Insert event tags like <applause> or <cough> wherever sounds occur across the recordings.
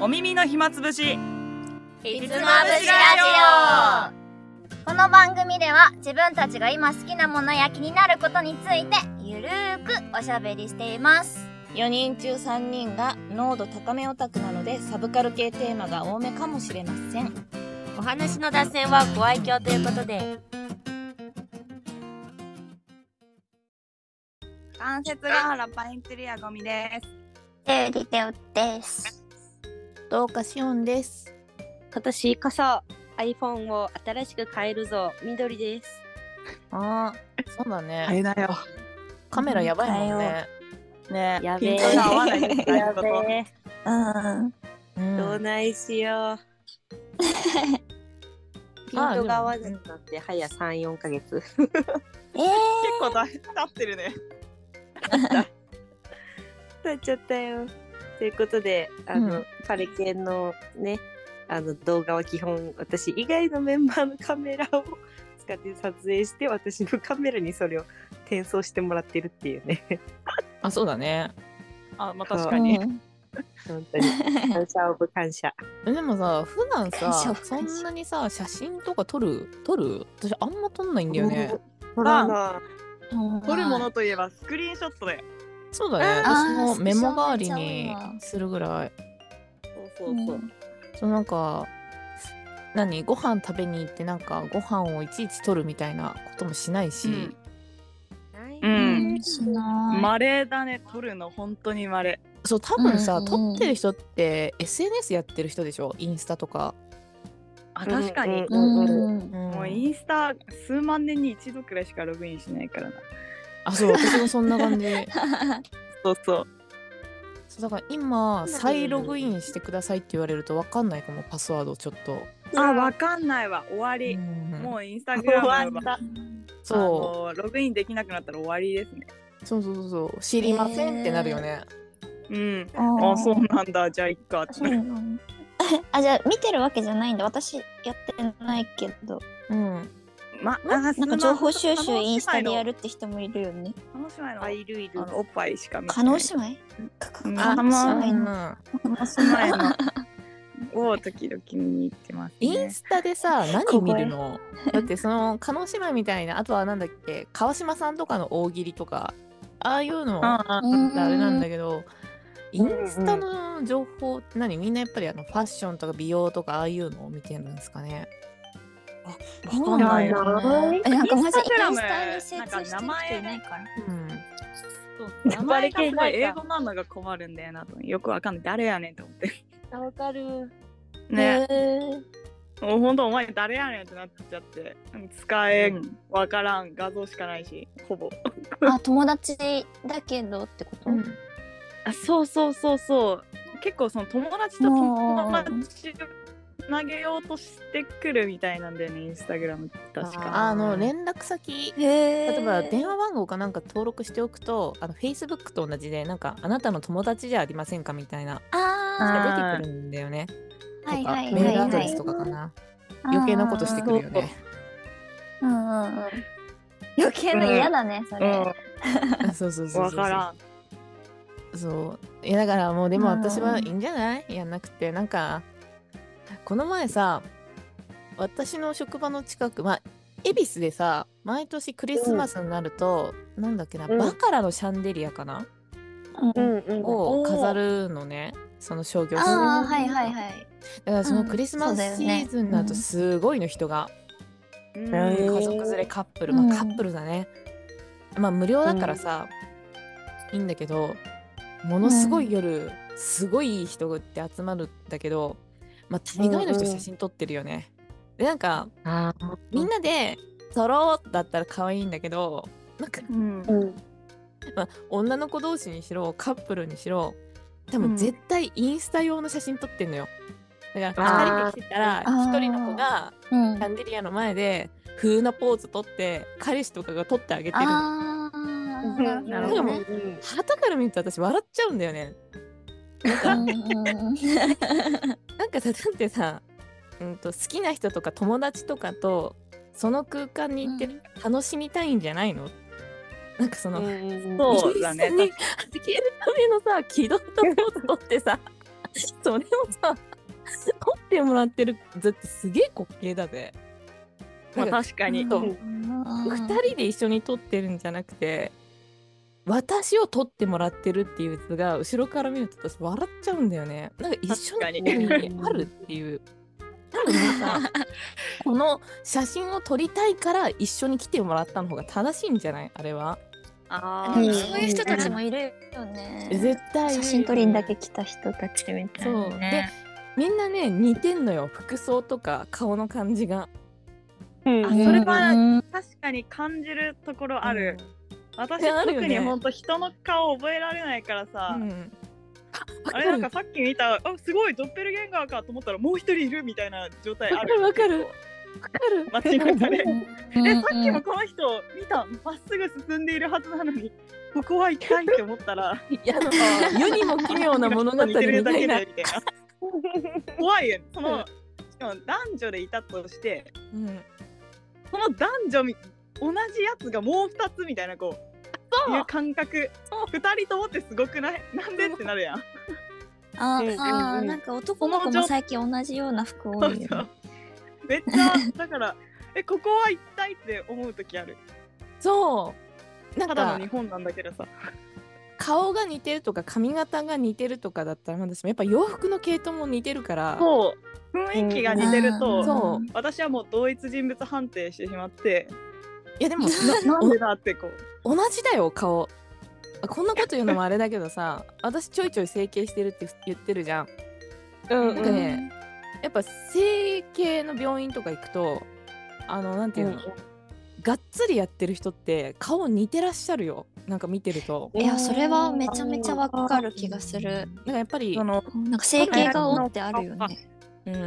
お耳の暇つぶし。ひつまぶしラジオ。この番組では自分たちが今好きなものや気になることについてゆるーくおしゃべりしています。4人中3人が濃度高めオタクなのでサブカル系テーマが多めかもしれません。お話の脱線はご愛嬌ということで。関節が原パインツリアゴミです。テリテウですどうかしおんです。今年こそ iPhone を新しく変えるぞ。緑です。あーそうだね、えなよ。カメラやばいもんね。ね。やべえ。ピントが合わないやべえ。うん。うんどうないしよう。<laughs> ピントが合わなくなって早34ヶ月えー、結構だいぶ経ってるね。<laughs> <laughs> なっちゃったよということであの、うん。パレケンのねあの動画は基本私以外のメンバーのカメラを使って撮影して私のカメラにそれを転送してもらってるっていうね。あそうだね。あまあ確かに。うん。本当に。感謝オブ感謝。でもさ普段さそんなにさ写真とか撮る撮る？私あんま撮んないんだよね。ほらな撮るものといえばスクリーンショットでそうだね。私もメモ代わりにするぐらい。そうそうそう、そうなんか何？ご飯食べに行ってなんかご飯をいちいち撮るみたいなこともしないし、うん。はいうん。しないまれだね撮るの本当にまれそう多分さ、うんうん撮ってる人って SNS やってる人でしょ？インスタとか、あ確かに、うん。もうインスタ数万年に一度くらいしかログインしないからなあそう私もそんな感じ。<laughs> そうそう。そうだから今再ログインしてくださいって言われると分かんないかもパスワードちょっと、あわかんないわ。終わり、うん。もうインスタグラムは。終わったそう。ログインできなくなったら終わりですね。そうそうそうそう。知りませんってなるよね、うん。ああそうなんだ。じゃあいっかって。<laughs> あじゃあ見てるわけじゃないんだ。私やってないけど。うんまなんか情報収集インスタでやるるって人もいるよね。あいるいる。あのおっぱいしか見て加納姉妹？うん。加納姉妹の叶姉妹のを時々見に行ってますね。インスタでさ何見るの？だってその叶姉妹みたいなあとはなんだっけ？川島さんとかの大喜利とかああいうのあれなんだけど、インスタの情報って何？みんなやっぱりあのファッションとか美容とかああいうのを見てるんですかねわかんないなないえなんかマジインスタグラムスタに精通してる人なん。か名前いないからうんそう名前がすごい英語なのが困るんだよなとよくわかんない誰やねんと思って。わかる。ね。もうほんとお前誰やねんってなっちゃって。使えん。わからん画像しかないしほぼ。あ友達だけどってこと、うん。あそうそうそうそう。結構その友達と友達を投げようとしてくるみたいなんだよねインスタグラム。確か。あの連絡先。へえ例えば電話番号かなんか登録しておくとあの Facebook と同じでなんかあなたの友達じゃありませんかみたいなあが出てくるんだよね。あはいとかはいはい。メールアドレスはいとかかな。余計なことしてくるよね。うんうんうん。余計な嫌だね、それ、う <laughs> そうそうそうそからん。そう。いやだからもうでもうん。私はいいんじゃない？やんなくて。なんかこの前さ私の職場の近くまあ恵比寿でさ毎年クリスマスになると、なんだっけな、うん。バカラのシャンデリアかな、うん。んうんを飾るのねその商業ああはいはいはい。だからそのうん。クリスマスシーズンになるとすごいの人が、うん。へー家族連れカップル。うん。まあカップルだね、まあ無料だからさ、いいんだけどものすごい夜、すごい人って集まるんだけどまあ大概の人写真撮ってるよね、でなんかあみんなで撮ろうだったら可愛いんだけどなんか、うん。うんまあ、女の子同士にしろカップルにしろ多うん。分絶対インスタ用の写真撮ってんのよ。だから2人で来てたらあー。1人の子がうん。シャンデリアの前で風なポーズ撮って彼氏とかが撮ってあげてる。のああなる旗から見ると私笑っちゃうんだよね。うんうんうん <laughs> なんかさだってさ、うん、と好きな人とか友達とかとその空間に行って楽しみたいんじゃないの、なんかその、うんそう。だね。にはじけるためのさ気取ったポーズ取ってさ <laughs> それをさ撮ってもらってるずってすげえ滑稽だぜ。まあ確かに。そう。うん。二人で一緒に撮ってるんじゃなくて私を撮ってもらってるっていう図が後ろから見ると私笑っちゃうんだよね。なんか一緒にあるっていう。多分さ <laughs> この写真を撮りたいから一緒に来てもらったの方が正しいんじゃない？あれは。あーでもそういう人たちもいるよね。絶対写真撮りにだけ来た人たちみたいそうなね。みんなね似てんのよ服装とか顔の感じが。うんあそれはうん確かに感じるところある、私いやあるよね。特にほんと人の顔覚えられないからさ、うん。あれなんかさっき見たあすごいドッペルゲンガーかと思ったらもう一人いるみたいな状態ある。るわかる。わかる。街中でうんえさっきもこの人見たまっすぐ進んでいるはずなのにここは一体って思ったらいや世にも奇妙な物語み似てるだたいな怖いよ。ねそのしかも男女でいたとしてうん。その男女み同じやつがもう二つみたいなこういう感覚。二人ともってすごくない？なんでってなるやん。あうんうんうん。あーなんか男の子も最近同じような服多いよね。めっちゃだからえここは一体って思う時ある。そう。なんかただの日本なんだけどさ。顔が似てるとか髪型が似てるとかだったらまだしもやっぱ洋服の系統も似てるから。そう。雰囲気が似てると、そう。私はもう同一人物判定してしまっていやでも <laughs> なんでだってこう。同じだよ顔。あこんなこと言うのもあれだけどさ私ちょいちょい整形してるって言ってるじゃん。うんなんかねやっぱ整形の病院とか行くとあのなんていうの、がっつりやってる人って顔似てらっしゃるよ。なんか見てると。いやそれはめちゃめちゃわかる気がする。なんかやっぱりそのなんか整形顔ってあるよね。う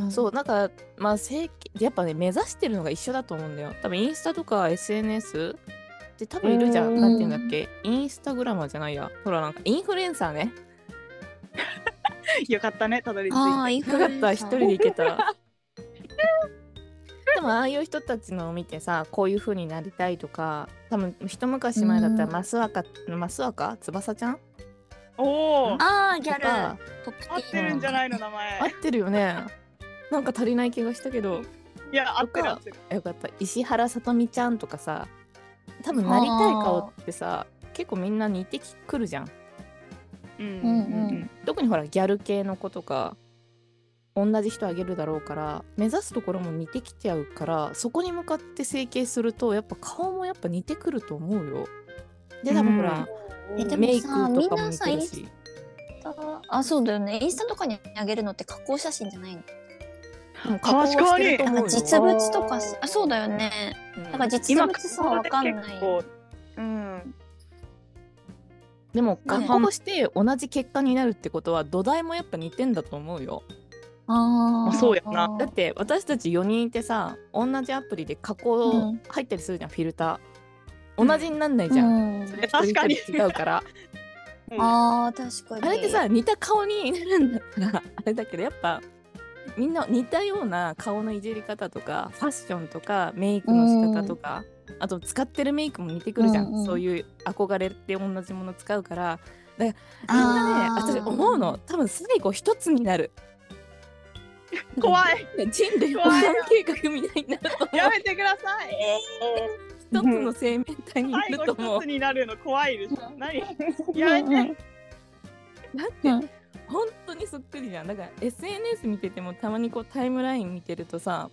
うん。そうなんかまあ整形やっぱね目指してるのが一緒だと思うんだよ。多分インスタとか SNS って多分いるじゃうん。んなんていうんだっけ？インスタグラマーじゃないや。ほらなんかインフルエンサーね。<laughs> よかったねたどり着いて。ああインフよかったルエンサー。一人で行けた <laughs> でもああいう人たちのを見てさこういう風になりたいとか多分一昔前だったらうん。マスワカマスワカ？翼ちゃん？おおああギャル。合ってるんじゃないの名前。合ってるよね。なんか足りない気がしたけど。いや合ってる合ってる。よかった。石原さとみちゃんとかさ。多分なりたい顔ってさ結構みんな似てくるじゃん。うんうんうんうん。特にほらギャル系の子とか同じ人あげるだろうから目指すところも似てきちゃうからそこに向かって整形するとやっぱ顔もやっぱ似てくると思うよ。で多分ほら、えでもさメイクとかも似てるみんなさしあそうだよね。インスタとかにあげるのって加工写真じゃないの？うん加工はしてると実物とかさあそうだよね。うん。だから実物さわかんない。うん。でも加ね工して同じ結果になるってことは土台もやっぱ似てんだと思うよ。あー。そうやな。だって私たち4人いてさ同じアプリで加工うん。入ったりするじゃん、フィルター同じになんないじゃん、うん。それ確かに。違うから。あー確かに。あれってさ似た顔になるんだったらあれだけどやっぱみんな似たような顔のいじり方とかファッションとかメイクの仕方とか、あと使ってるメイクも似てくるじゃん、うんうんそういう憧れって同じもの使うから。だからみんなねあー私思うの。多分最後一つになる。怖い。<laughs> 人類保計画みたいになると思う。やめてください。一つの生命体にな最後ると思う。一つになるの怖いでしょ。何うん。<laughs> やめてだって、うん。本当にそっくりじゃん。だから SNS 見ててもたまにこうタイムライン見てるとさ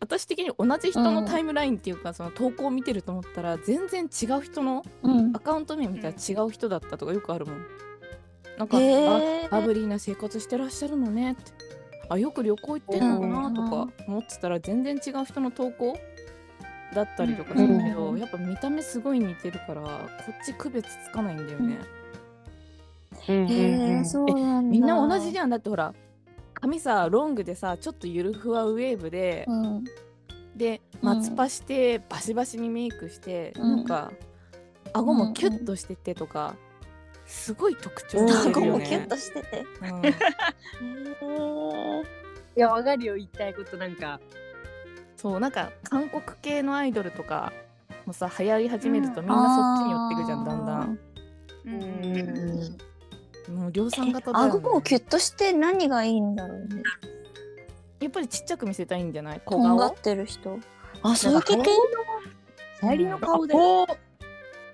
私的に同じ人のタイムラインっていうか、その投稿を見てると思ったら全然違う人のうん。アカウント名見たら違う人だったとかよくあるもん。なんか、へー。あバブリーな生活してらっしゃるのねって。あよく旅行行ってんのかなとか思ってたら全然違う人の投稿だったりとかするけど、うんやっぱ見た目すごい似てるからこっち区別つかないんだよね。へうんえそうなんだ。みんな同じじゃん。だってほら髪さロングでさちょっとゆるふわウェーブで、うん。でうん松パしてバシバシにメイクして、うん。なんか顎もキュッとしててとか、すごい特徴出顎。もキュッとしてて。うん。<laughs> いやわかるよ言いたいこと。なんかそうなんか韓国系のアイドルとかもさ流行り始めるとみんなそっちに寄ってくじゃん、だんだん。うんうんもう量産型だよ、ね、顎をキュッとして何がいいんだろうね。やっぱりちっちゃく見せたいんじゃない？小とんが顔ってる人。あ、そういうこと流行りの顔だよ。顎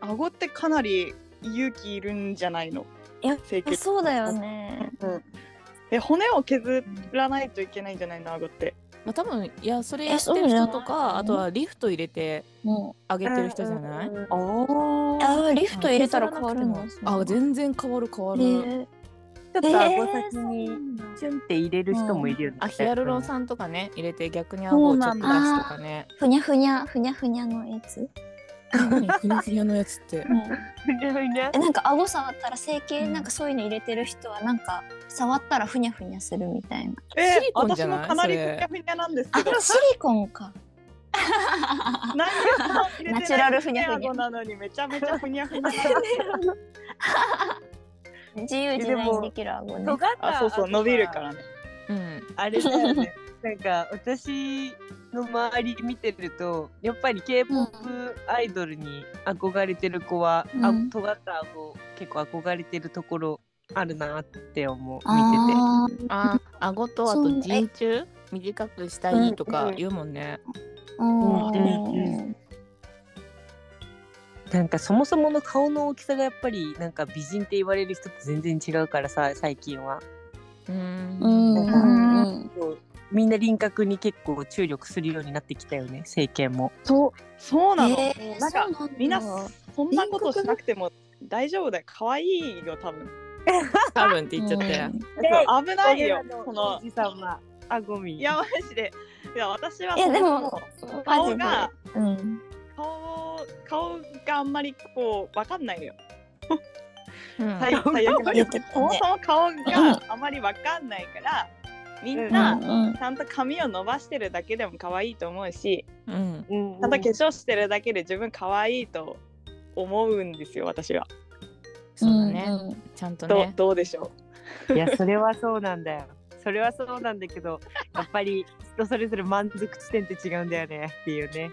顎ってかなり勇気いるんじゃないの？いやそうだよね。え骨を削らないといけないんじゃないの？顎ってまあ多分いやそれえやってる人とかあとはリフト入れてもあげてる人じゃない、うんあう。あー。リフト入れたら変わるの？あ全然変わる変わる、ね。ちょっと顎先えーにチュンって入れる人もいるよね。あヒアルロン酸とかね入れて逆に顎をちょっと出すとかね。ふにゃふにゃふにゃふにゃのやつ？何ふにゃふにゃのやつって。ふにゃふにゃえなんか顎触ったら整形うんなんかそういうの入れてる人はなんか触ったらふにゃふにゃするみたいな。えシリコンじゃない？私もかなりふにゃふにゃなんですあけど。シリコンか。何も入れてないナチュラルふにゃふにゃ。顎なのにめちゃめちゃふにゃふにゃ自由自在にできる顎ね。尖ったあそうそう。伸びるからね。うん。あれだよね。なんか私の周り見てるとやっぱり K-POP アイドルに憧れてる子は、あうん。尖った顎結構憧れてるところあるなって思う見てて。あ顎とあとそう人中？短くしたいとか言うもんね、うん。うん。うんなんかそもそもの顔の大きさがやっぱりなんか美人って言われる人って全然違うからさ最近は。うん。うん。うん。うんみんな輪郭に結構注力するようになってきたよね整形も。そうそうなの、えーなんかみんなそんなことしなくても大丈夫だよ。可愛いよ多分。<laughs> 多分って言っちゃったよ、うん。危ないよこの。おじさんはあごみ。いやマジで。いや私はいやでも顔がうん。顔顔があんまりこうわかんないのよ。うん。最最悪の言ってたねそもそも顔があまりわかんないからみんなうんちゃんと髪を伸ばしてるだけでも可愛いと思うしうんうん。ちゃんと化粧してるだけで自分可愛いと思うんですよ私は、そうだね、うんちゃんとどうねどうでしょいやそれはそうなんだよ。それはそうなんだけどやっぱり人それぞれ満足地点って違うんだよねっていうね。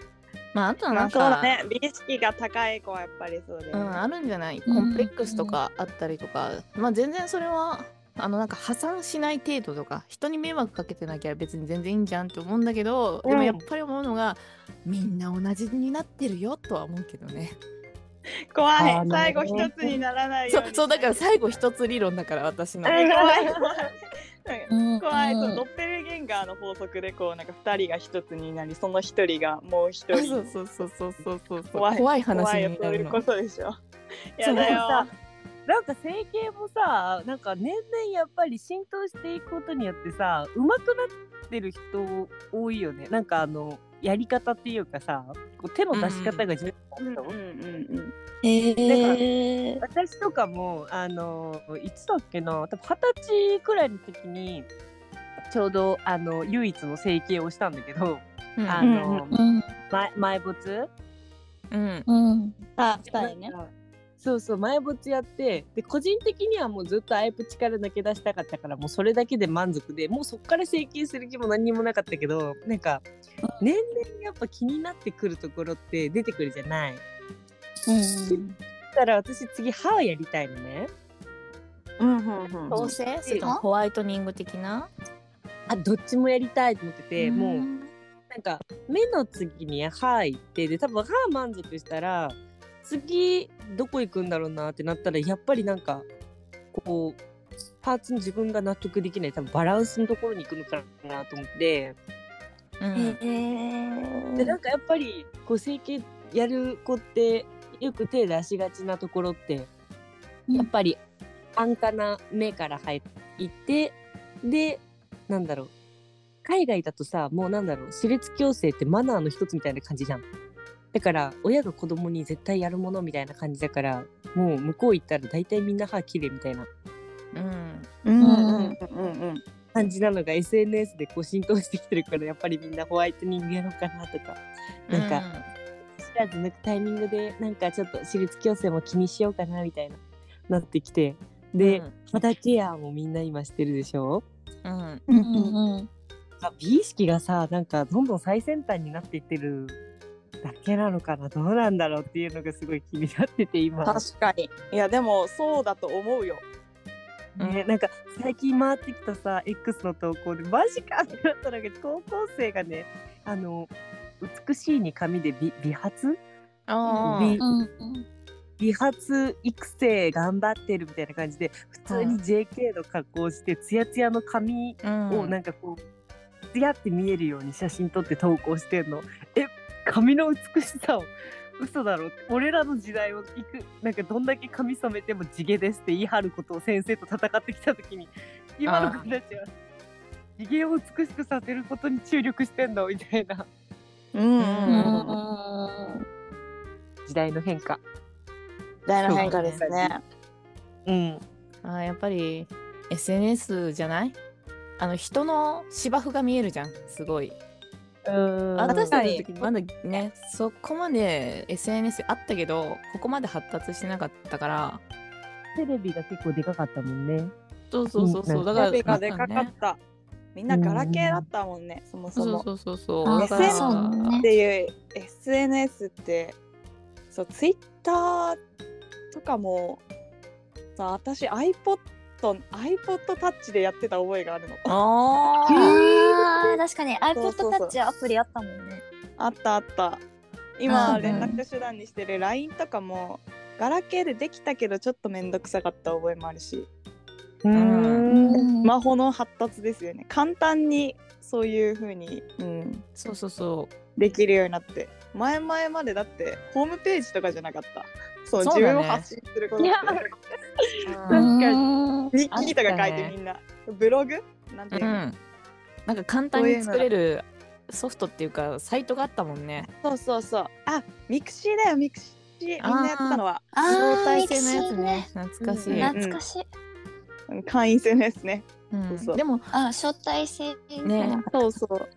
まああとはうまあなんか、そうだね。美意識が高い子はやっぱりそうだよね、うん、あるんじゃない？うんコンプレックスとかあったりとか、まあ全然それはあのなんか破産しない程度とか人に迷惑かけてなきゃ別に全然いいんじゃんって思うんだけど、でもやっぱり思うのがみんな同じになってるよとは思うけどね。怖い。最後一つにならないように。そうそうだから最後一つ理論だから私の。怖い。怖いうん。怖い。ドッペルゲンガーの法則でこうなんか二人が一つになりその一人がもう一人。そうそうそうそうそうそう。怖い。怖い話怖いよになるの。そういうことでしょ。やだよ。さなんか整形もさなんか年々やっぱり浸透していくことによってさ上手くなってる人多いよね。なんかあのやり方っていうかさこう手の出し方が上手う。んな人、うんうん。へえ私とかもあのいつだっけな多分二十歳くらいの時にちょうどあの唯一の整形をしたんだけど、うん。あの、う埋没？うん。うん。あ二人ねそうそう埋没やってで個人的にはもうずっとアイプ力抜け出したかったからもうそれだけで満足でもうそっから整形する気も何にもなかったけどなんか年々やっぱ気になってくるところって出てくるじゃない。うんだから私次歯やりたいのね。うんうんうん。調整それともホワイトニング的な？あどっちもやりたいと思っててもうなんか目の次に歯行ってで多分歯満足したら次どこ行くんだろうなってなったらやっぱりなんかこうパーツの自分が納得できない多分バランスのところに行くのかなと思って。うん。でなんかやっぱりこう整形やる子ってよく手出しがちなところってやっぱり安価な目から入ってでなんだろう。海外だとさもうなんだろう。歯列矯正ってマナーの一つみたいな感じじゃんだから親が子供に絶対やるものみたいな感じだからもう向こう行ったら大体みんな歯綺麗みたいな。うん。うん。うんうんうん感じなのが SNS でこう浸透してきてるからやっぱりみんなホワイトニングやろうかなとか。なんか、知らず抜くタイミングでなんかちょっと歯列矯正も気にしようかなみたいななってきて。で、うん。肌ケアもみんな今してるでしょ？うんうんうん。あ美意識がさなんかどんどん最先端になっていってるだけなのかなどうなんだろうっていうのがすごい気になってて今。確かに。いやでもそうだと思うよ。うん。ね、なんか最近回ってきたさ X の投稿でマジかってなったのが高校生がねあの美しいに髪で美美髪？あ美うん美髪育成頑張ってるみたいな感じで普通に JK の格好をしてツヤツヤの髪あをなんかこうツヤって見えるように写真撮って投稿してんの。え髪の美しさを嘘だろ俺らの時代をいくなんかどんだけ髪染めても地毛ですって言い張ることを先生と戦ってきた時に今の子たちは地毛を美しくさせることに注力してんのみたいな。うん。うん。ううんん時代の変化。大の変化ですね。うん。あーやっぱり SNS じゃない？あの人の芝生が見えるじゃんすごい。うん私たちの時まだねそこまで SNS あったけどここまで発達してなかったから。テレビが結構でかかったもんね。そうそうそうそう。うん。だからテレビがでかかった。みんなガラケーだったもんね、そもそも。そうそうそうそう。そうねっていう SNS ってそうツイッターとかもさ私 iPod iPod タッチでやってた覚えがあるの。あー。あー。確かに iPod そうそう。Touch アプリあったもんね。あったあった。今連絡手段にしてる LINE とかもガラケーでできたけどちょっと面倒くさかった覚えもあるし。うん。スマホの発達ですよね。簡単にそういう風に、うん、そうそうそできるようになって。前々までだってホームページとかじゃなかったそうそうだね。自分を発信することって。いや。う、<laughs> 確かに。うん。日記とか書いてみんな、ブログ？なんていううの、ん、なんか簡単に作れるソフトっていうかサイトがあったもんね。そうそうそう。あミクシーだよミクシー。みんなやってたのは。あ招ー待制のやつね。懐かしい、うん懐かしい。うん。会員制のやつね。うん。そうそう。でもあ、招待制ね。そうそう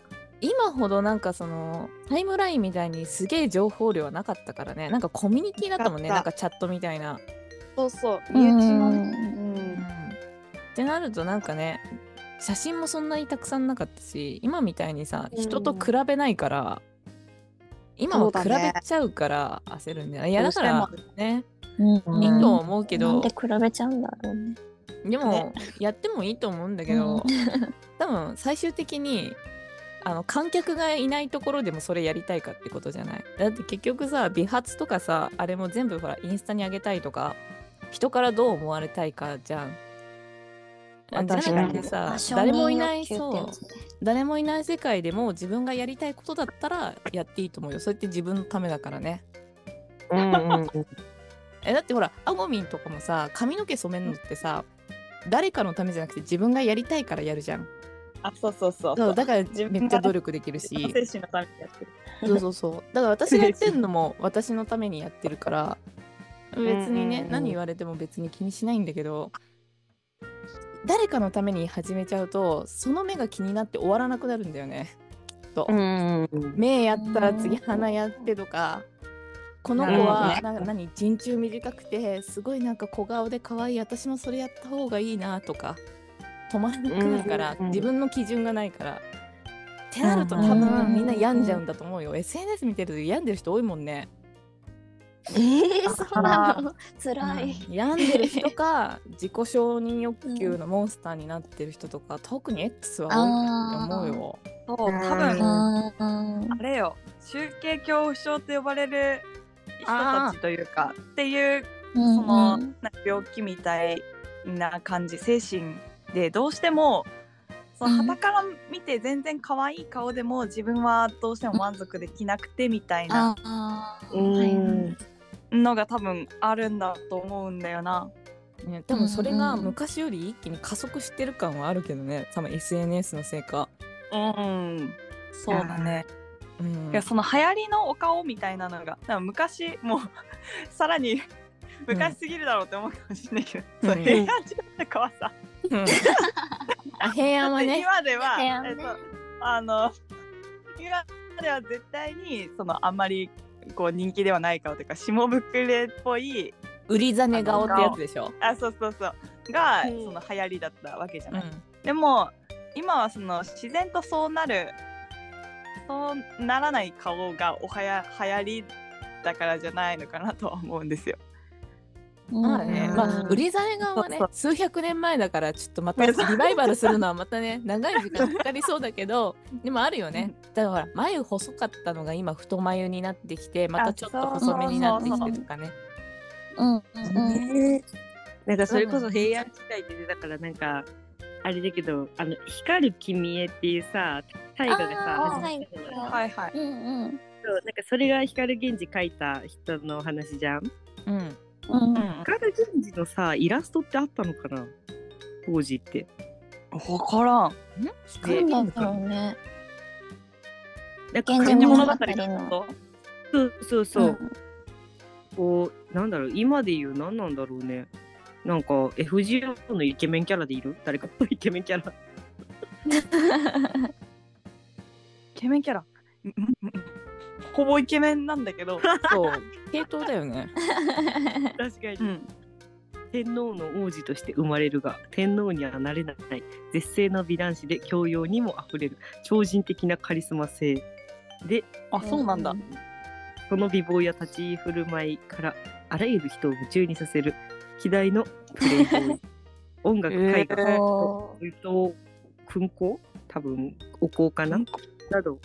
今ほどなんかそのタイムラインみたいにすげえ情報量はなかったからね。なんかコミュニティだったもんね。なんかチャットみたいな、そうそう。うん。身内のね。うん。うんってなるとなんかね写真もそんなにたくさんなかったし今みたいにさうん。人と比べないから、今は比べちゃうから焦るんだよね。いやだからね。うん。いいと思うけど。なんで比べちゃうんだろうね。でも、ねやってもいいと思うんだけど、多分最終的にあの観客がいないところでもそれやりたいかってことじゃない？だって結局さ美髪とかさあれも全部ほらインスタに上げたいとか人からどう思われたいかじゃん。あじゃな確かにくてさ誰もいないそう。誰もいない世界でも自分がやりたいことだったらやっていいと思うよ。それって自分のためだからね。うんうん <laughs> えだってほらあごみんとかもさ髪の毛染めるのってさ誰かのためじゃなくて自分がやりたいからやるじゃんあそうそうそう。そうだから自分がめっちゃ努力できるし。精神のためにやってる。そうそうそう。だから私がやってるのも <laughs> 私のためにやってるから別にねうん何言われても別に気にしないんだけど誰かのために始めちゃうとその目が気になって終わらなくなるんだよね。と、うん目やったら次鼻やってとかこの子はな何陣中短くてすごいなんか小顔で可愛い私もそれやった方がいいなとか止まらなくなるから、うんうん自分の基準がないから。ってなると多うん分みんな病んじゃうんだと思うよ。SNS 見てると病んでる人多いもんね。えー、そうなの？辛い。うん病んでる人か自己承認欲求のモンスターになってる人とか、特に X は多いと思うよ。そう多うん分うんあれよ集計恐怖症と呼ばれる人たちというかっていうその、なんか病気みたいな感じ精神でどうしてもそのうん。傍から見て全然可愛い顔でも自分はどうしても満足できなくてみたいなのが多分あるんだと思うんだよな。ね、でもそれがうんうん昔より一気に加速してる感はあるけどね。多分 SNS のせいか。うん、そうだね。うん。いやその流行りのお顔みたいなのが。昔もうさらに昔すぎるだろうって思うかもしれないけど、うん。そう平安時代とかはさ、うん。あ平安はね。今では、平安ね。えっと、あの今では絶対にそのあんまりこう人気ではない顔というか下ぶくれっぽい売りざね顔ってやつでしょ。あそうそうそう。が、うん。その流行りだったわけじゃない。うん。でも今はその自然とそうなるそうならない顔がおはや流行りだからじゃないのかなとは思うんですよ。まあね、うん。まあ売りざね側はねそう数百年前だからちょっとまたリバイバルするのはまたね長い時間かかりそうだけど <laughs> でもあるよね。だからほら眉細かったのが今太眉になってきてまたちょっと細めになってきてとかね。うんうんうん。ね。なんかそれこそ平安時代ってだからなんかあれだけどあの光る君へっていうさ大河がさあー始まったのよはい。はいはい。うんうん。そうなんかそれが光源氏書いた人の話じゃん。うんうんうん。光源氏のさイラストってあったのかな？当時って。わからん。な？んだったろうね。なんか源氏物語そうそうそう、んこうなんだろう。今で言う何なんだろうね。なんか FGO のイケメンキャラでいる？誰かのイケメンキャラ。<laughs> イケメンキャラ。ほぼイケメンなんだけど。そう。系統だよね。<laughs> 確かに、うん。天皇の王子として生まれるが天皇にはなれない。絶世の美男子で教養にもあふれる。超人的なカリスマ性で。あ、そうなんだ。その美貌や立ち居振る舞いからあらゆる人を夢中にさせる。希代のプレイボーイ。<laughs> 音楽絵画、えっと勲功多分お香かな？など、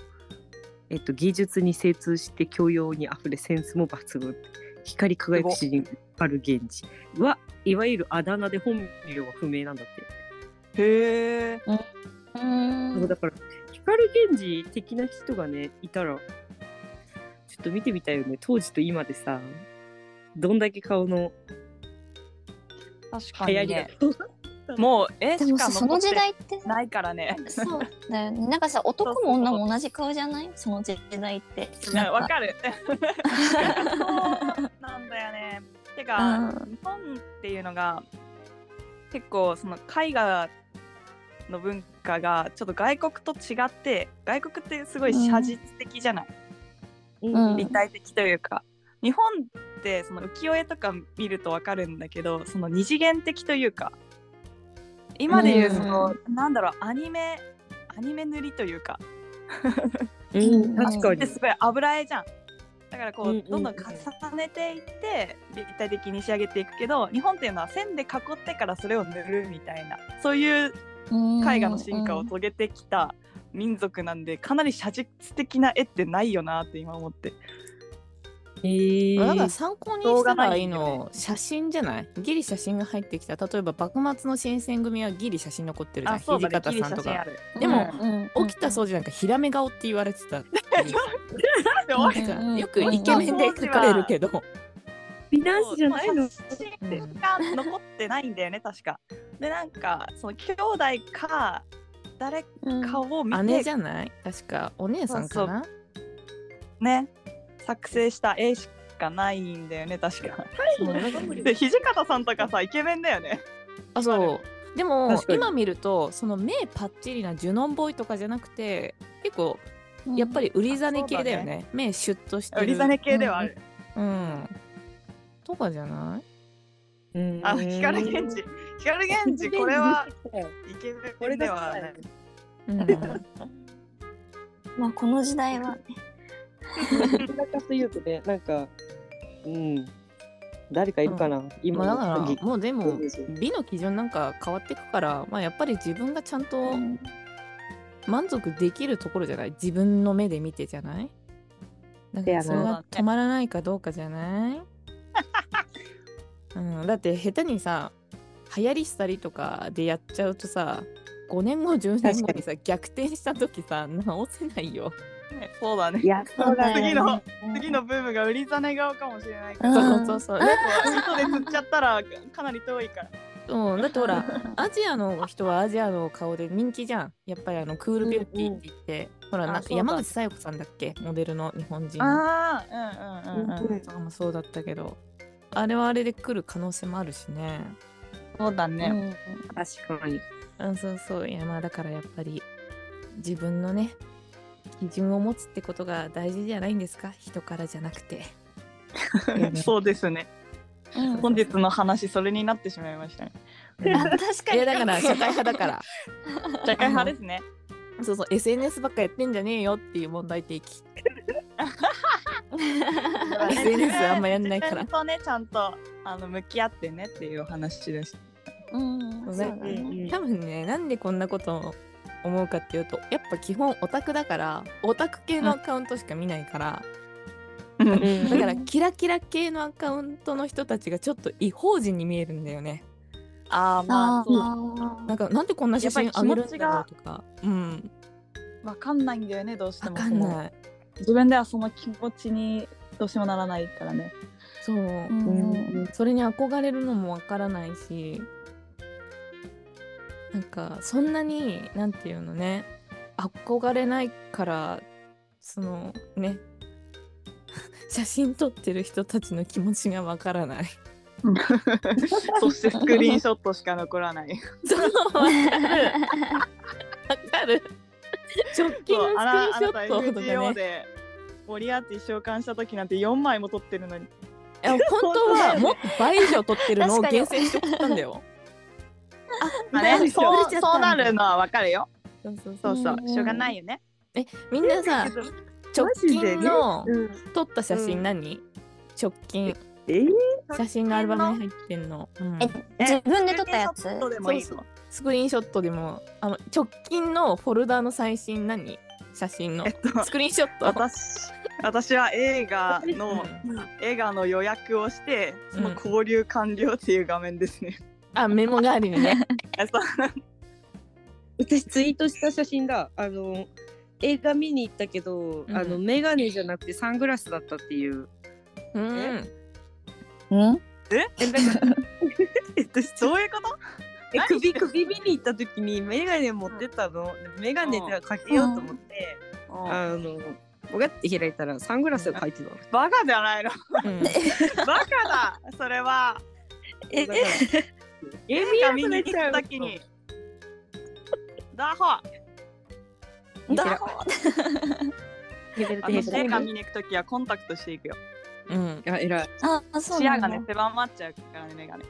えっと、技術に精通して教養にあふれセンスも抜群光り輝く詩人光源氏はいわゆるあだ名で本名は不明なんだって、へえ。うんだから光源氏的な人がねいたらちょっと見てみたいよね当時と今でさどんだけ顔の確か流行りがにね。もう絵でしかその時代ってないからね。そう。だよねなんかさ男も女も同じ顔じゃない？その時代って。ねわかる。なんだよね。てか、うん。日本っていうのが結構その絵画の文化がちょっと外国と違って外国ってすごい写実的じゃない、うん。立体的というか。日本ってその浮世絵とか見るとわかるんだけどその二次元的というか今でいうその、なんだろうアニメアニメ塗りというかうん、<laughs> 確かにすごい油絵じゃん。だからこう、うんうんうんどんどん重ねていって立体的に仕上げていくけど日本っていうのは線で囲ってからそれを塗るみたいなそういう絵画の進化を遂げてきた民族なんでかなり写実的な絵ってないよなって今思って。えー。だから参考にしたらいいの。写真じゃない？ギリ写真が入ってきた。例えば幕末の新選組はギリ写真残ってるじゃん。土方さんとか。でも沖田総司なんかヒラメ顔って言われてたよくイケメンで描かれるけど。美男子じゃないの写真が残ってないんだよね確か。でなんかその兄弟か誰かを見て姉じゃない？確かお姉さんかな？ね作成した絵しかないんだよね確か。で土方さんとかさイケメンだよね。あそう。でも今見るとその目パッチリなジュノンボーイとかじゃなくて結構やっぱりり売りざね系だよね。目シュッとしてる。売りざね系ではある。うん。とかじゃない？うん。あ光源氏。光源氏これはイケメンではない。うん。<laughs> まあこの時代はねどちらかというとね、なんか、うん、誰かいるかな、今まあだのからもうでも美の基準なんか変わってくから、まあ、やっぱり自分がちゃんと満足できるところじゃない？自分の目で見てじゃない？だからそれが止まらないかどうかじゃない、うん、だって下手にさ流行りしたりとかでやっちゃうとさ5年後10年後にさ逆転した時さ直せないよ。ねそうだねい。や、そうだ次の。次のブームが売りざね顔かもしれないかうんら。そうそうそう。糸で釣っちゃったらかなり遠いから。うん、だってほらアジアの人はアジアの顔で人気じゃんやっぱりあのクールビューティーって言って、ほらなんかあそうだ山口小夜子さんだっけ？モデルの日本人のああ、うんうんうんうん。とかもそうだったけどあれはあれで来る可能性もあるしねそうだね。うん確かに。うんそうそういやまあだからやっぱり自分のね基準を持つってことが大事じゃないんですか？人からじゃなくて。<laughs> そうですね。うん。本日の話それになってしまいましたね。あ確かに。いやだから <laughs> 社会派だから。社会派ですね。そうそう SNS ばっかやってんじゃねえよっていう問題提起。<laughs> SNS あんまやんないから。自分とねちゃんとあの向き合ってねっていうお話です。うん。多分ねなんでこんなことを思うかっていうとやっぱ基本オタクだからオタク系のアカウントしか見ないから、うん。だからキラキラ系のアカウントの人たちがちょっと違法人に見えるんだよね。ああまあそう。あなんかなんでこんな写真あげり気持ちがるんだろうとか。うん。わかんないんだよねどうしてわも。そのかんない。自分ではその気持ちにどうしてもならないからね。そう、ーうん。それに憧れるのもわからないしなんかそんなになんていうのね憧れないからそのね <laughs> 写真撮ってる人たちの気持ちがわからない。<laughs> そしてスクリーンショットしか残らない。<laughs> そうわかるわかる直近のスクリーンショットとかねでモリアーティ召喚した時なんて4枚も撮ってるのに。いや本当はもっと倍以上撮ってるのを厳選して送ったんだよ。まあね、そうそうなるのはわかるよ。そうそうそう。そううんしょうがないよね。みんなさ直近のうん。撮った写真何、直近。えー写真のアルバムに入ってんの、うん。え自分で撮ったやつ？スクリーンショットでもいいそうのスクリーンショットでも。あの直近のフォルダの最新何？写真の。えっとスクリーンショット。私私は映画の映画の予約をしてその交流完了っていう画面ですね。あメモ代わりにね。<laughs> あそう。私ツイートした写真だ。あの映画見に行ったけど、うん。あのメガネじゃなくてサングラスだったっていう。うん。うん？え？なんか <laughs> えっとそういうこと？え何首首見に行った時にメガネ持ってったの、メガネじゃかけようと思って、あのボガって開いたらサングラスが入ってたの。バカじゃないの。うん。<laughs> バカだそれは。だから映画見に行った時に。ダホだヘベレテヘベ私映レ画見に行く時はコンタクトしていくよ。うん。あ偉い。あそう視野がなんだね狭まっちゃうからねメガネ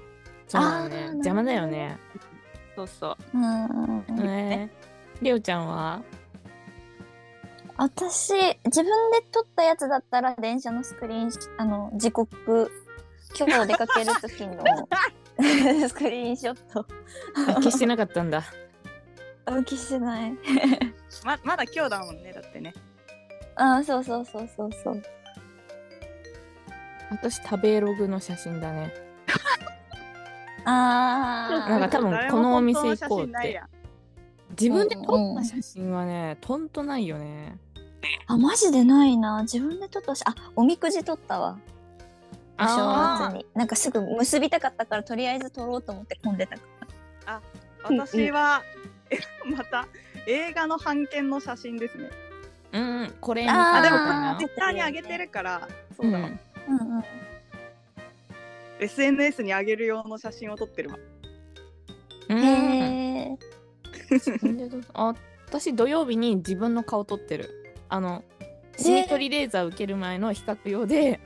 そうだよね。邪魔だよね。そうそう。うん。ね。りょうちゃんは？私自分で撮ったやつだったら電車のスクリーンあの時刻今日出かける時の <laughs> <laughs> スクリーンショット。あ消してなかったんだ。<laughs> あ消してない。ままだ今日だもんねだってね。あそうそうそうそうそう。私食べログの写真だね。<laughs> あなんか多分このお店行こうって。自分で撮った写真はねとんとないよね。あマジでないな。自分で撮ったしあおみくじ撮ったわお正あ月に。なんかすぐ結びたかったからとりあえず撮ろうと思って混んでたから。私はえまた映画の版権の写真ですね。うんうんこれあー。あでもあーツイッターに上げてるからそうだわ、んうんうん。SNS に上げる用の写真を撮ってるわ。うん。へえ私土曜日に自分の顔撮ってる。あのシミ取りレーザー受ける前の比較用で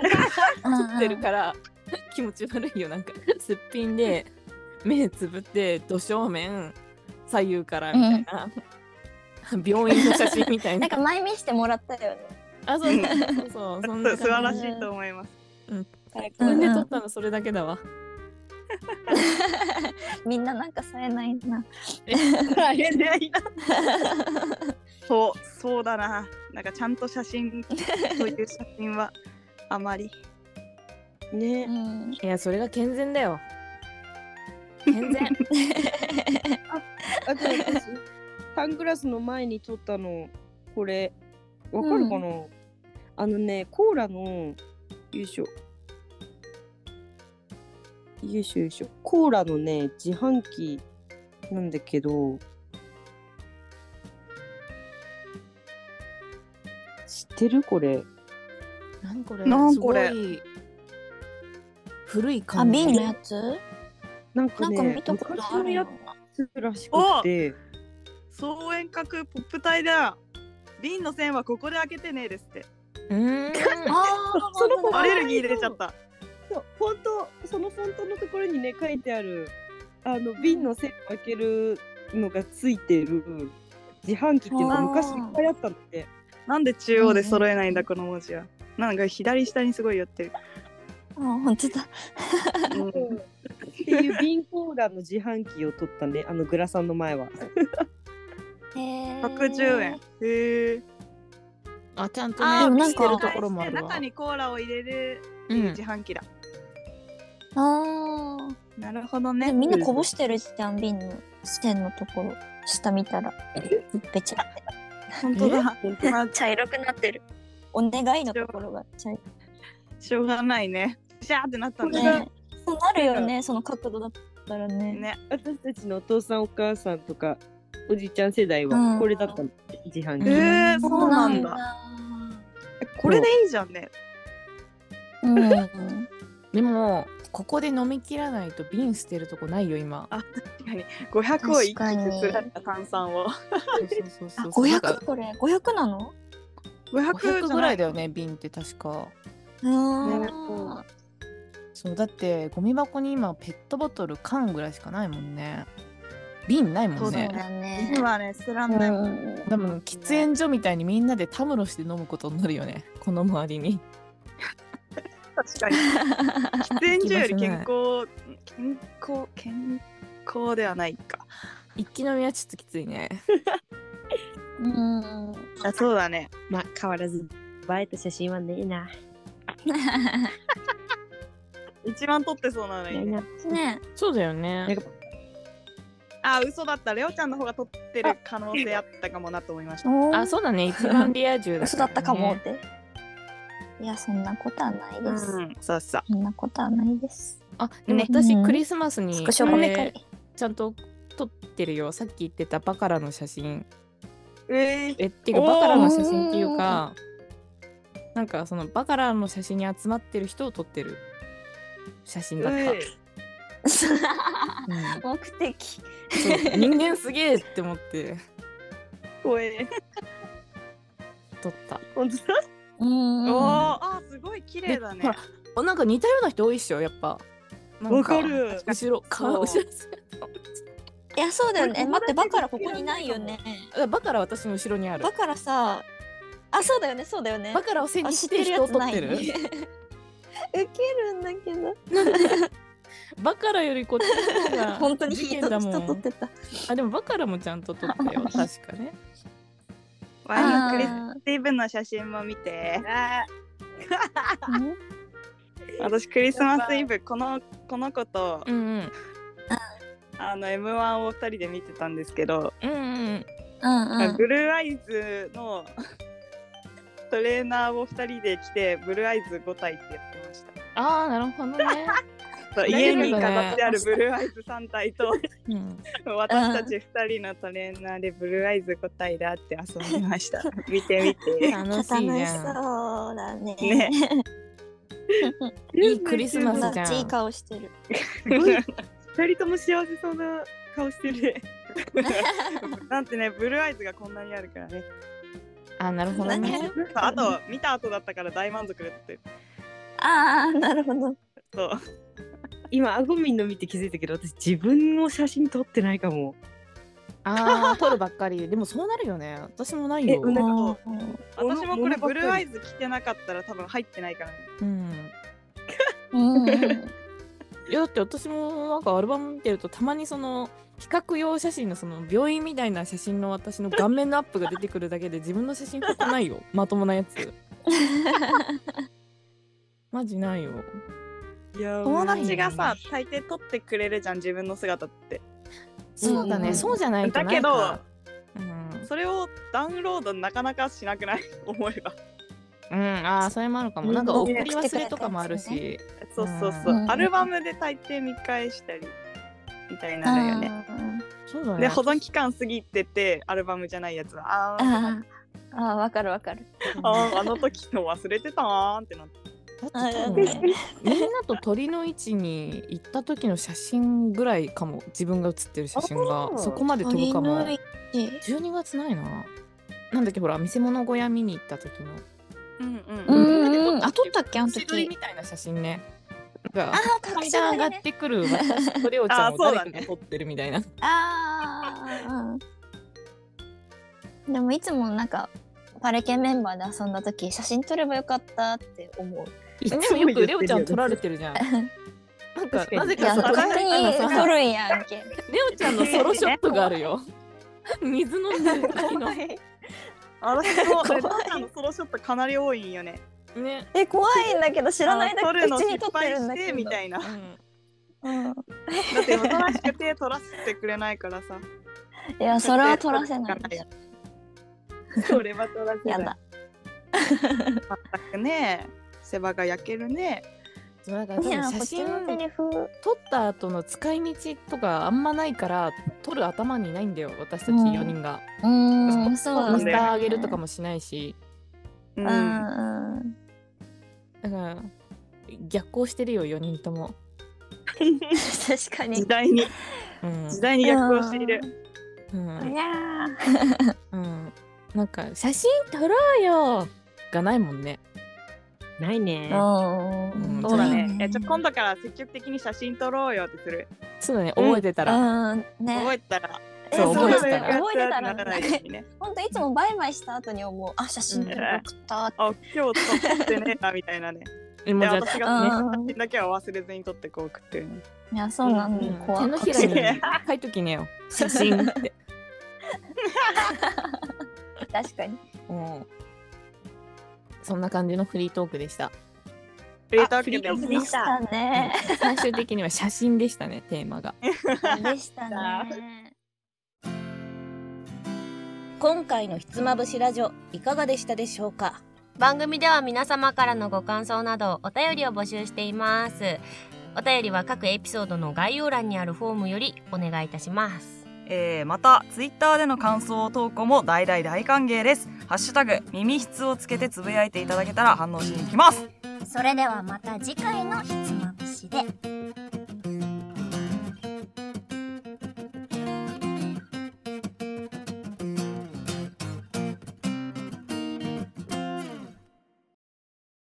撮ってるから気持ち悪いよなんか。すっぴんで目つぶってど正面左右からみたいな、<laughs> 病院の写真みたいな。なんか前見してもらったよね。あそう。そうそうそんな素晴らしいと思います。自分で撮ったのそれだけだわ、<laughs> みんななんかさえないな。あげないな。そうそうだな。なんかちゃんと写真そういう写真はあまり。ね。うん。いやそれが健全だよ。<laughs> 健全。あと私サングラスの前に撮ったのこれわかるかな、あのねコーラのよいしょ。よいしょよいしょ。コーラのね自販機なんだけど知ってる？これ何これ？なんこれ？すごい。古いあ感じ。瓶のやつ？なんかなんかね見たこと昔あるよ。のやつらしくて。総遠隔ポップ体だ。瓶の線はここで開けてねですって。うーん。その子アレルギー出ちゃった。そう本当そのフォントのところにね書いてあるあの瓶の線を開けるのがついてる自販機っていうのが昔いっぱいあったんだって。なんで中央で揃えないんだこの文字はなんか左下にすごい寄ってる。あ本当だうんっていう瓶コーラの自販機を取ったねあのグラさんの前はへえ110円。へえ。あちゃんとねでもなんかるところもあるわ中にコーラを入れるうん自販機だ。あなるほどあ、ね。みんなこぼしてるじゃん瓶の線のところ下見たらべちゃって本当だ。まあ茶色くなってるお願いのところが茶色しょうがないね。シャーってなったんだ。ね。そうなるよねその角度だったらね。ね。私たちのお父さんお母さんとかおじいちゃん世代うん。はこれだったの、自販機、えー、そうなんだ。これでいいじゃんね。うん。<laughs> でもここで飲み切らないと瓶捨てるとこないよ今。あ、確かに。500を一気にに作られた炭酸を。そうそうそうそうなんか500これ。500なの？500 500じゃない？ぐらいだよね瓶って確か。うんそうだってゴミ箱に今ペットボトル缶ぐらいしかないもんね。瓶ないもんそうねだね。今はね、捨てらんない。もん。うん。多分喫煙所みたいにみんなでたむろして飲むことになるよね。この周りに。確かに。<laughs> 喫煙所より健康、健康、健康ではないか。一気飲みはちょっときついねうん。あそうだね。まあ変わらず映えた写真はねえな。<laughs> 一番撮ってそうなのに。ね。ね。そうだよね。あ、嘘だった。レオちゃんの方が撮ってる可能性あったかもなと思いました。おあそうだね。一番リア充だ、ね、嘘だったかもって。いやそんなことはないです、うん、そうそう。そんなことはないです。あでも私クリスマスにスクショばっかこれりちゃんと撮ってるよ。さっき言ってたバカラの写真えー、えっていうかバカラの写真っていうかなんかそのバカラの写真に集まってる人を撮ってる写真だった、えうん。目的。人間すげえって思って。ー、怖え。撮った。本当だ。うん。あ、すごい綺麗だね。なんか似たような人多いっしょやっぱ。わかる。後ろ顔後ろいやそうだよね。待ってバカラここにないよね。バカラ私の後ろにある。バカラさあそうだよねそうだよね。バカラを背にあ知っててるし人を撮ってる？<laughs> ウケるんだけど。<laughs> バカラよりこっちの方が <laughs> 本当に事人件だもん。人撮ってた。あでもバカラもちゃんと撮ったよ確かね。ワインあクリスティーブンの写真も見て。うん私クリスマスイブこのこの子と。うんうんあの M1 を二人で見てたんですけど、うんうんうん。うんブルーアイズの <laughs> トレーナーを二人で着てブルーアイズ5体ってやってました。ああなるほどね、<laughs> そう家に飾ってあるブルーアイズ3体とうん、<laughs> 私たち2人のトレーナーでブルーアイズ5体だって遊びました。見て見て。楽しいそうだね。ね。いいクリスマス友じゃん。達いい顔してる二人とも幸せそうな顔してる。<laughs> なんてね、ブルーアイズがこんなにあるからね。あなるほどね。あと、見た後だったから大満足だって。ああなるほど。そう。今アゴミンの見て気づいたけど私自分の写真撮ってないかも。ああ <laughs> 撮るばっかり。でもそうなるよね。私もないよ。私もこれブルー。アイズ着てなかったら多分入ってないからね。うんうんいやだって私もなんかアルバム見てるとたまにその比較用写真のその病院みたいな写真の私の顔面のアップが出てくるだけで自分の写真撮ってないよ。<laughs> まともなやつ。<laughs> マジないよ。いや友達がさ、大抵撮ってくれるじゃん、自分の姿って。そうだね、うん。そうじゃないとだけど、うん、それをダウンロードなかなかしなくない？<laughs> 思えば。うん、ああそれもあるかも。なんかうん送り忘れとかもあるし、そうそうそう。うん。アルバムで大抵見返したりみたいになるよね。そうだね。で、保存期間過ぎてて、アルバムじゃないやつ。は、あー。あー。あーわかるわかる。あー、あの時の忘れてたなーってなって。みんなと鳥の位置に行った時の写真ぐらいかも。自分が写ってる写真あがー。そこまで飛ぶかも。鳥の位置12月ないな。なんだっけほら見せ物小屋見に行った時のうんううん。ん。うん。あ撮ったっけ？あの時。みたいな写真ねあ階段上がってくる私とレオちゃんをあそうだね。誰かが撮ってるみたいなああうんでもいつもなんかパレケンメンバーで遊んだ時写真撮ればよかったって思う。でもよくレオちゃん撮られてるじゃん。<laughs> なんかなぜかさ撮るんやんけ。レオちゃんのソロショットがあるよ。<laughs> 水飲んでる時の。<laughs> 私も <laughs> 怖いえタカのソロショットかなり多いんよね。ね。え怖いんだけど知らないだけるの失口に撮って敗しるんだけみたいな。だうんっておとなしくて撮らせてくれないからさ。いやそれは撮らせないそれは撮らせない。やだ <laughs> 全くね、世話が焼けるね。そうだから多いや分写真撮った後の使い道とかあんまないから撮る頭にないんだよ私たちうん4人が。うーんそうインスタ上げるとかもしないしう。うんんうんだから逆行してるよ4人とも。確かに時代に、うん時代に逆行している。うんいやうん、なんか写真撮ろうよがないもんね。ないね。そうだね。んえ、ちょ、今度から積極的に写真撮ろうよってする？そうだね。覚えてたら。うん。ね。覚えてたら。えそう覚えてたら。ね。覚えてたらならないつもバイバイした後に思う。あ写真撮って送ったあ、今日撮ってねえなみたいなね。<laughs> で、私がね、うん。写真だけは忘れずに撮ってこう送ってるね。いやそうなんだ。うん怖い手のひらに書いときねよ。<laughs> 写真って。確かに。うんそんな感じのフリートークでした。フリートークでしたね。最終的には写真でしたねテーマが。でしたね。今回のひつまぶしラジオいかがでしたでしょうか？番組では皆様からのご感想などお便りを募集しています。お便りは各エピソードの概要欄にあるフォームよりお願いいたしますえー、またツイッターでの感想投稿も大大大歓迎です。ハッシュタグ耳質をつけてつぶやいていただけたら反応しに行きます。それではまた次回のひつまぶしで。